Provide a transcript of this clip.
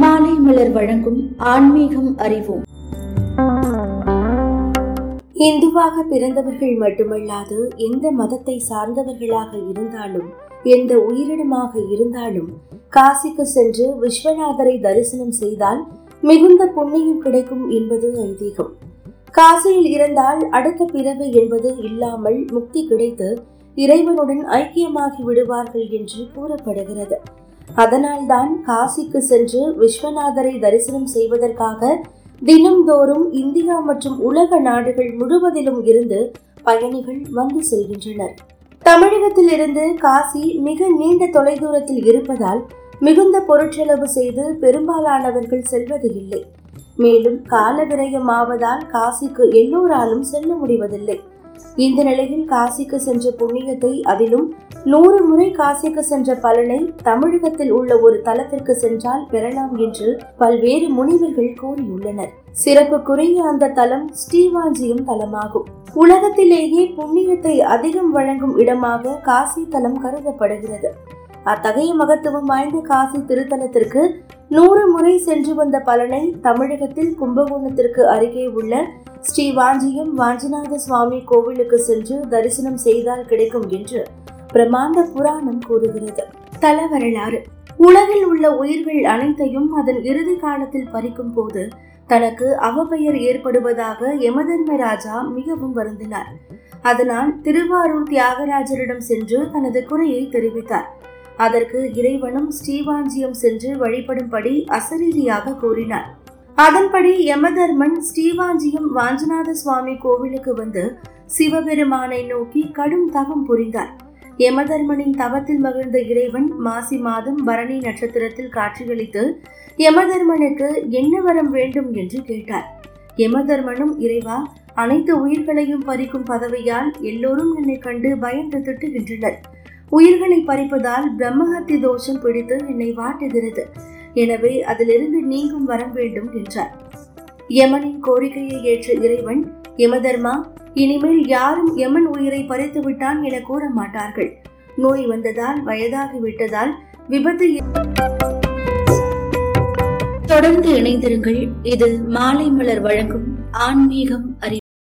மாலை மலர் வழங்கும் ஆன்மீகம் அறிவோம். இந்துவாக பிறந்தவர்கள் மட்டுமல்லாது எந்த மதத்தை சார்ந்தவர்களாக இருந்தாலும் எந்த உயிரினமாக இருந்தாலும் காசிக்கு சென்று விஸ்வநாதரை தரிசனம் செய்தால் மிகுந்த புண்ணியம் கிடைக்கும் என்பது ஐதீகம். காசியில் இருந்தால் அடுத்த பிறவு என்பது இல்லாமல் முக்தி கிடைத்து இறைவனுடன் ஐக்கியமாகி விடுவார்கள் என்று கூறப்படுகிறது. அதனால்தான் காசிக்கு சென்று விஸ்வநாதரை தரிசனம் செய்வதற்காக தினம்தோறும் இந்தியா மற்றும் உலக நாடுகள் முழுவதிலும் இருந்து பயணிகள் வந்து செல்கின்றனர். தமிழகத்தில் இருந்து காசி மிக நீண்ட தொலைதூரத்தில் இருப்பதால் மிகுந்த பொருட்செலவு செய்து பெரும்பாலானவர்கள் செல்வது இல்லை. மேலும் கால விரயம் ஆவதால் காசிக்கு எல்லோராலும் செல்ல முடிவதில்லை. இந்த நிலையில் காசிக்கு சென்ற புண்ணியத்தை அதிலும் நூறு முறை காசிக்கு சென்ற பலனை தமிழகத்தில் உள்ள ஒரு தலத்திற்கு சென்றால் பெறலாம் என்று பல்வேறு முனிவர்கள் கூறியுள்ளனர். சிறப்புக்குரிய அந்த தலம் ஸ்ரீவாஞ்சியம் தலமாகும். உலகத்திலேயே புண்ணியத்தை அதிகம் வழங்கும் இடமாக காசி தலம் கருதப்படுகிறது. அத்தகைய மகத்துவம் வாய்ந்த காசி திருத்தலத்திற்கு நூறு முறை சென்று வந்த பலனை தமிழகத்தில் கும்பகோணத்திற்கு அருகே உள்ள ஸ்ரீ வாஞ்சியம் வாஞ்சிநாத சுவாமி கோவிலுக்கு சென்று தரிசனம் செய்தால் கிடைக்கும் என்று பிரமாண்ட புராணம் கூறுகிறது. தல வரலாறு. உலகில் உள்ள உயிர்கள் அனைத்தையும் அதன் இறுதி காலத்தில் பறிக்கும் போது தனக்கு அவப்பெயர் ஏற்படுவதாக யமதர்மராஜா மிகவும் வருந்தினார். அதனால் திருவாரூர் தியாகராஜரிடம் சென்று தனது குறையை தெரிவித்தார். அதற்கு இறைவனும் ஸ்ரீவாஞ்சியம் சென்று வழிபடும்படி அசரீரியாக கூறினார். அதன்படி யமதர்மன் ஸ்ரீவாஞ்சியம் வாஞ்சநாத சுவாமி கோவிலுக்கு வந்து சிவபெருமானை நோக்கி கடும் தவம் புரிந்தார். யமதர்மனின் தவத்தில் மகிழ்ந்த இறைவன் மாசி மாதம் பரணி நட்சத்திரத்தில் காட்சியளித்து யமதர்மனுக்கு என்ன வரம் வேண்டும் என்று கேட்டார். யமதர்மனும் இறைவா அனைத்து உயிர்களையும் பறிக்கும் பதவியால் எல்லோரும் என்னை கண்டு பயந்து திட்டுகின்றனர். உயிர்களை பறிப்பதால் பிரம்மஹத்தி தோஷம் பிடித்து என்னை வாட்டுகிறது. எனவே அதிலிருந்து நீங்கும் வர வேண்டும் என்றார். யமனின் கோரிக்கையை ஏற்ற இறைவன் யமதர்மா இனிமேல் யாரும் யமன் உயிரை பறித்து விட்டான் என கூற மாட்டார்கள். நோய் வந்ததால் வயதாகி விட்டதால் விபத்து தொடர்ந்து இணைந்திருங்கள். இது மாலை மலர் வழங்கும் ஆன்மீகம் அறிவு.